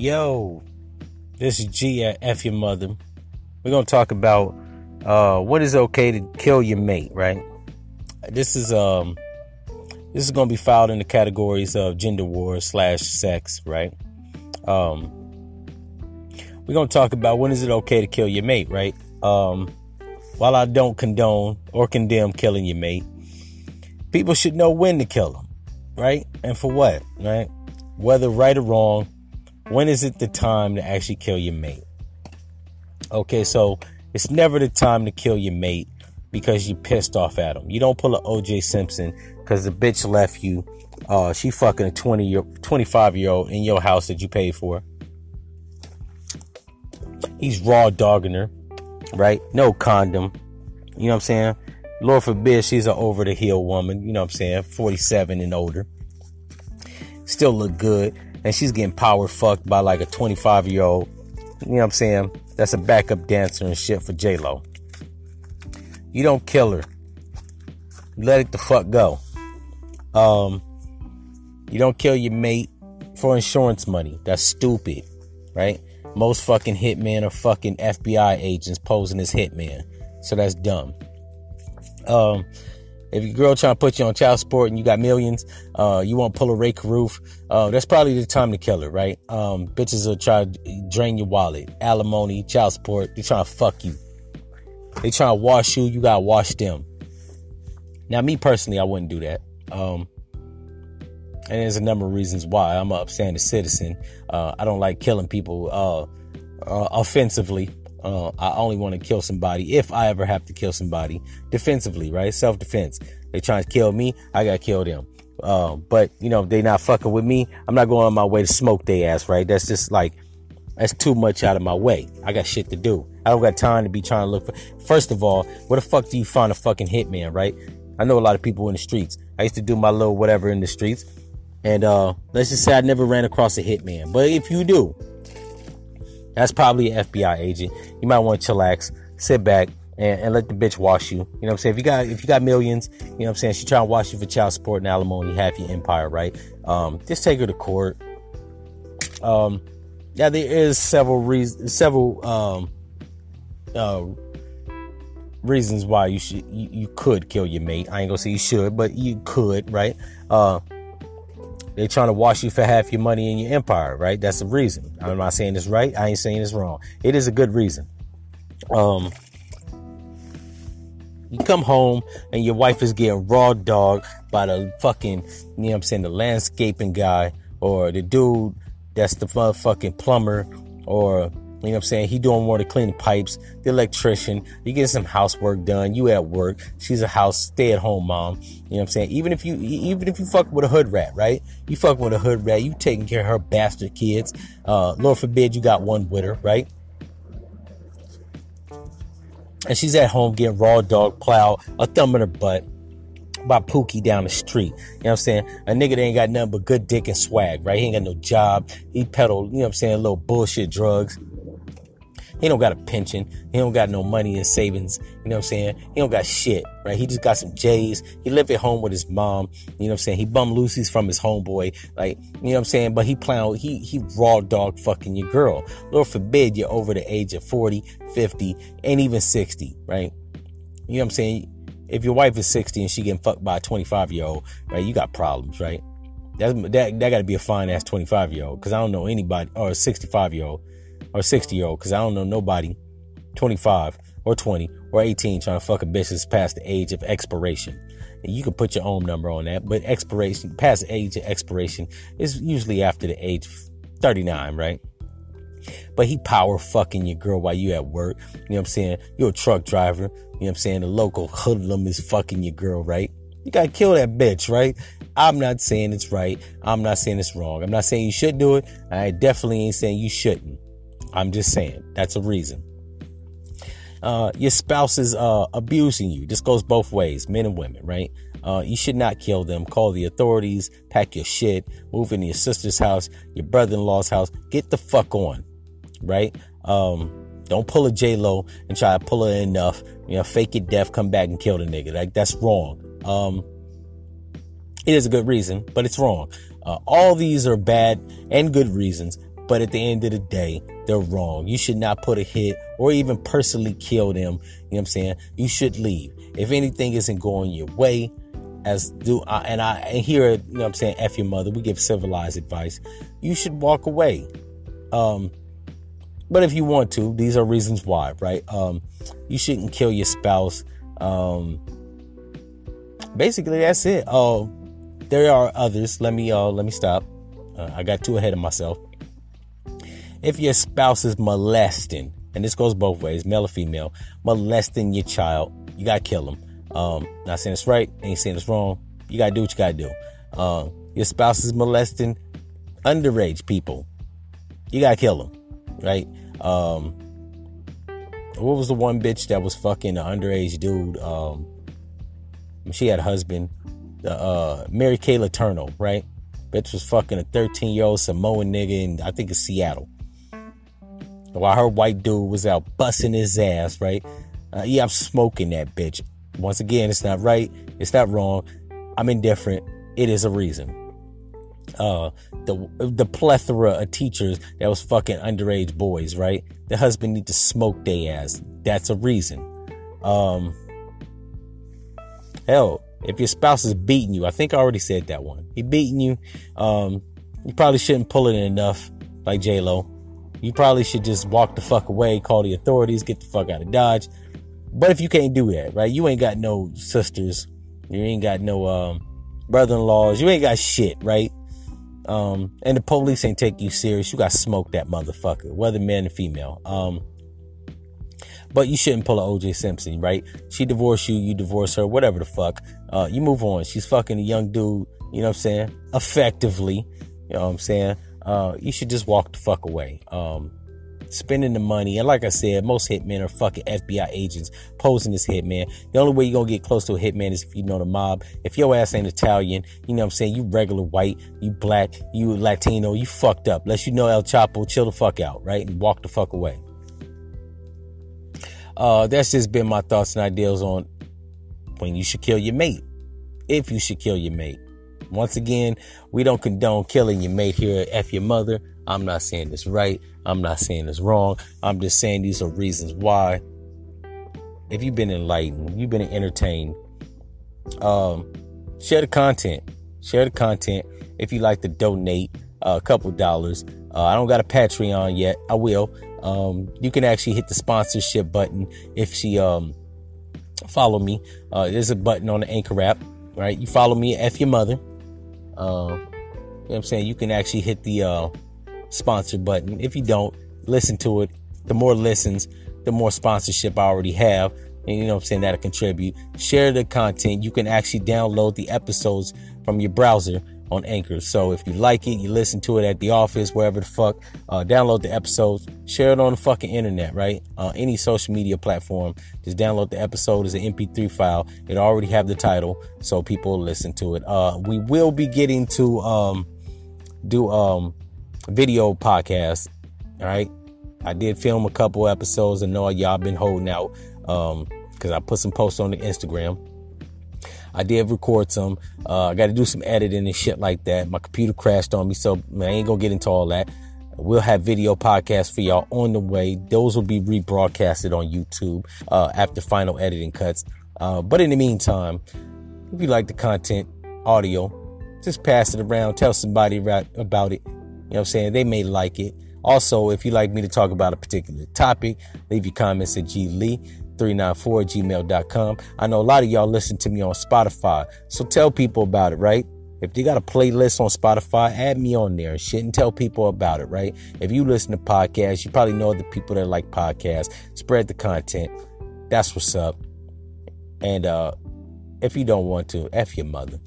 Yo, this is G at F your mother. We're gonna talk about uh, what is okay to kill your mate, right? This is um this is gonna be filed in the categories of gender war slash sex, right? Um we're gonna talk about when is it okay to kill your mate, right? Um while I don't condone or condemn killing your mate, people should know when to kill them, right? And for what, right? Whether right or wrong, when is it the time to actually kill your mate? Okay, so it's never the time to kill your mate because you pissed off at him. You don't pull an OJ Simpson because the bitch left you. Uh, she fucking a 20 year, 25 year old in your house that you paid for. He's raw dogging her, right? No condom. You know what I'm saying? Lord forbid she's an over the hill woman. You know what I'm saying? 47 and older. Still look good and she's getting power fucked by like a 25 year old, you know what I'm saying? That's a backup dancer and shit for J Lo. You don't kill her. Let it the fuck go. Um, you don't kill your mate for insurance money. That's stupid, right? Most fucking hitmen are fucking FBI agents posing as hitmen. So that's dumb. Um, if your girl trying to put you on child support and you got millions, uh, you want to pull a rake roof, uh, that's probably the time to kill her, right? Um, bitches will try to drain your wallet, alimony, child support. They trying to fuck you. They trying to wash you. You gotta wash them. Now, me personally, I wouldn't do that. Um, and there's a number of reasons why. I'm an upstanding citizen. Uh, I don't like killing people uh, uh, offensively. Uh, I only want to kill somebody if I ever have to kill somebody defensively, right? Self defense. They trying to kill me, I gotta kill them. Uh, but you know, they not fucking with me. I'm not going on my way to smoke their ass, right? That's just like that's too much out of my way. I got shit to do. I don't got time to be trying to look for. First of all, where the fuck do you find a fucking hitman, right? I know a lot of people in the streets. I used to do my little whatever in the streets, and uh, let's just say I never ran across a hitman. But if you do, that's probably an FBI agent. You might want to chillax, sit back, and, and, let the bitch wash you. You know what I'm saying? If you got if you got millions, you know what I'm saying, she trying to wash you for child support and alimony, half your empire, right? Um, just take her to court. Um, yeah, there is several reasons, several um, uh, reasons why you should you, you could kill your mate. I ain't gonna say you should, but you could, right? Uh, they're trying to wash you for half your money in your empire, right? That's the reason. I'm not saying this right. I ain't saying it's wrong. It is a good reason. Um, you come home and your wife is getting raw dog by the fucking, you know what I'm saying, the landscaping guy or the dude that's the motherfucking plumber or you know what I'm saying? He doing more to clean the pipes, the electrician. You get some housework done. You at work. She's a house stay at home mom. You know what I'm saying? Even if you, even if you fuck with a hood rat, right? You fuck with a hood rat. You taking care of her bastard kids. Uh, Lord forbid you got one with her, right? And she's at home getting raw dog plow, a thumb in her butt by Pookie down the street. You know what I'm saying? A nigga that ain't got nothing but good dick and swag, right? He ain't got no job. He peddle, you know what I'm saying, little bullshit drugs. He don't got a pension. He don't got no money in savings. You know what I'm saying? He don't got shit, right? He just got some J's. He live at home with his mom. You know what I'm saying? He bum loosies from his homeboy. Like, you know what I'm saying? But he plan, he, he raw dog fucking your girl. Lord forbid you're over the age of 40, 50, and even 60, right? You know what I'm saying? If your wife is 60 and she getting fucked by a 25 year old, right? You got problems, right? That, that, that gotta be a fine ass 25 year old. Cause I don't know anybody, or a 65 year old or 60 year old, because I don't know nobody 25 or 20 or 18 trying to fuck a bitch that's past the age of expiration. And you can put your own number on that, but expiration, past the age of expiration is usually after the age of 39, right? But he power fucking your girl while you at work. You know what I'm saying? You're a truck driver. You know what I'm saying? The local hoodlum is fucking your girl, right? You gotta kill that bitch, right? I'm not saying it's right. I'm not saying it's wrong. I'm not saying you should do it. I definitely ain't saying you shouldn't. I'm just saying that's a reason. Uh, your spouse is uh, abusing you. This goes both ways, men and women, right? Uh, you should not kill them. Call the authorities. Pack your shit. Move into your sister's house, your brother-in-law's house. Get the fuck on, right? Um, don't pull a J Lo and try to pull her enough. You know, fake it death, come back and kill the nigga. Like that's wrong. Um, it is a good reason, but it's wrong. Uh, all these are bad and good reasons, But at the end of the day, they're wrong. You should not put a hit or even personally kill them. You know what I'm saying? You should leave. If anything isn't going your way, as do I, and I and here, you know what I'm saying, F your mother, we give civilized advice. You should walk away. Um, but if you want to, these are reasons why, right? Um, you shouldn't kill your spouse. Um, basically, that's it. Oh, there are others. Let me, uh, let me stop. Uh, I got too ahead of myself. If your spouse is molesting, and this goes both ways, male or female, molesting your child, you gotta kill them. Um, not saying it's right, ain't saying it's wrong. You gotta do what you gotta do. Uh, your spouse is molesting underage people, you gotta kill them, right? Um, what was the one bitch that was fucking an underage dude? Um, she had a husband, uh, Mary Kay Letourneau, right? Bitch was fucking a 13 year old Samoan nigga in, I think, it's Seattle. While her white dude was out busting his ass, right? Uh, yeah, I'm smoking that bitch. Once again, it's not right. It's not wrong. I'm indifferent. It is a reason uh the the plethora of teachers that was fucking underage boys, right? The husband need to smoke their ass. That's a reason. Um hell, if your spouse is beating you, I think I already said that one. He beating you, um, you probably shouldn't pull it in enough like J Lo. You probably should just walk the fuck away, call the authorities, get the fuck out of Dodge. But if you can't do that, right? You ain't got no sisters, you ain't got no um brother-in-laws, you ain't got shit, right? Um, and the police ain't take you serious. You got smoke that motherfucker, whether man or female. Um, but you shouldn't pull a OJ Simpson, right? She divorced you, you divorce her, whatever the fuck. Uh, you move on. She's fucking a young dude, you know what I'm saying? Effectively, you know what I'm saying? Uh, you should just walk the fuck away. Um, spending the money. And like I said, most hitmen are fucking FBI agents posing as hitman. The only way you're gonna get close to a hitman is if you know the mob. If your ass ain't Italian, you know what I'm saying, you regular white, you black, you Latino, you fucked up. Unless you know El Chapo, chill the fuck out, right? And walk the fuck away. Uh, that's just been my thoughts and ideas on when you should kill your mate. If you should kill your mate. Once again, we don't condone killing your mate here F your mother. I'm not saying it's right. I'm not saying it's wrong. I'm just saying these are reasons why. If you've been enlightened, you've been entertained, um, share the content. Share the content. If you like to donate uh, a couple dollars, uh, I don't got a Patreon yet. I will. Um, you can actually hit the sponsorship button if she um, follow me. Uh, there's a button on the Anchor app, right? You follow me, F your mother. Uh, you know what I'm saying? You can actually hit the uh, sponsor button. If you don't, listen to it. The more listens, the more sponsorship I already have. And you know what I'm saying? That'll contribute. Share the content. You can actually download the episodes from your browser on Anchor. So if you like it, you listen to it at the office, wherever the fuck, uh, download the episodes, share it on the fucking internet, right? Uh, any social media platform, just download the episode as an MP3 file. It already have the title, so people listen to it. Uh, we will be getting to um, do um, video podcast. All right. I did film a couple episodes and know y'all been holding out um because I put some posts on the Instagram. I did record some. Uh, I got to do some editing and shit like that. My computer crashed on me, so I ain't gonna get into all that. We'll have video podcasts for y'all on the way. Those will be rebroadcasted on YouTube uh, after final editing cuts. Uh, but in the meantime, if you like the content, audio, just pass it around. Tell somebody about it. You know what I'm saying? They may like it. Also, if you like me to talk about a particular topic, leave your comments at glee394 gmail.com. I know a lot of y'all listen to me on Spotify, so tell people about it, right? If you got a playlist on Spotify, add me on there and shit and tell people about it, right? If you listen to podcasts, you probably know the people that like podcasts. Spread the content. That's what's up. And uh if you don't want to, F your mother.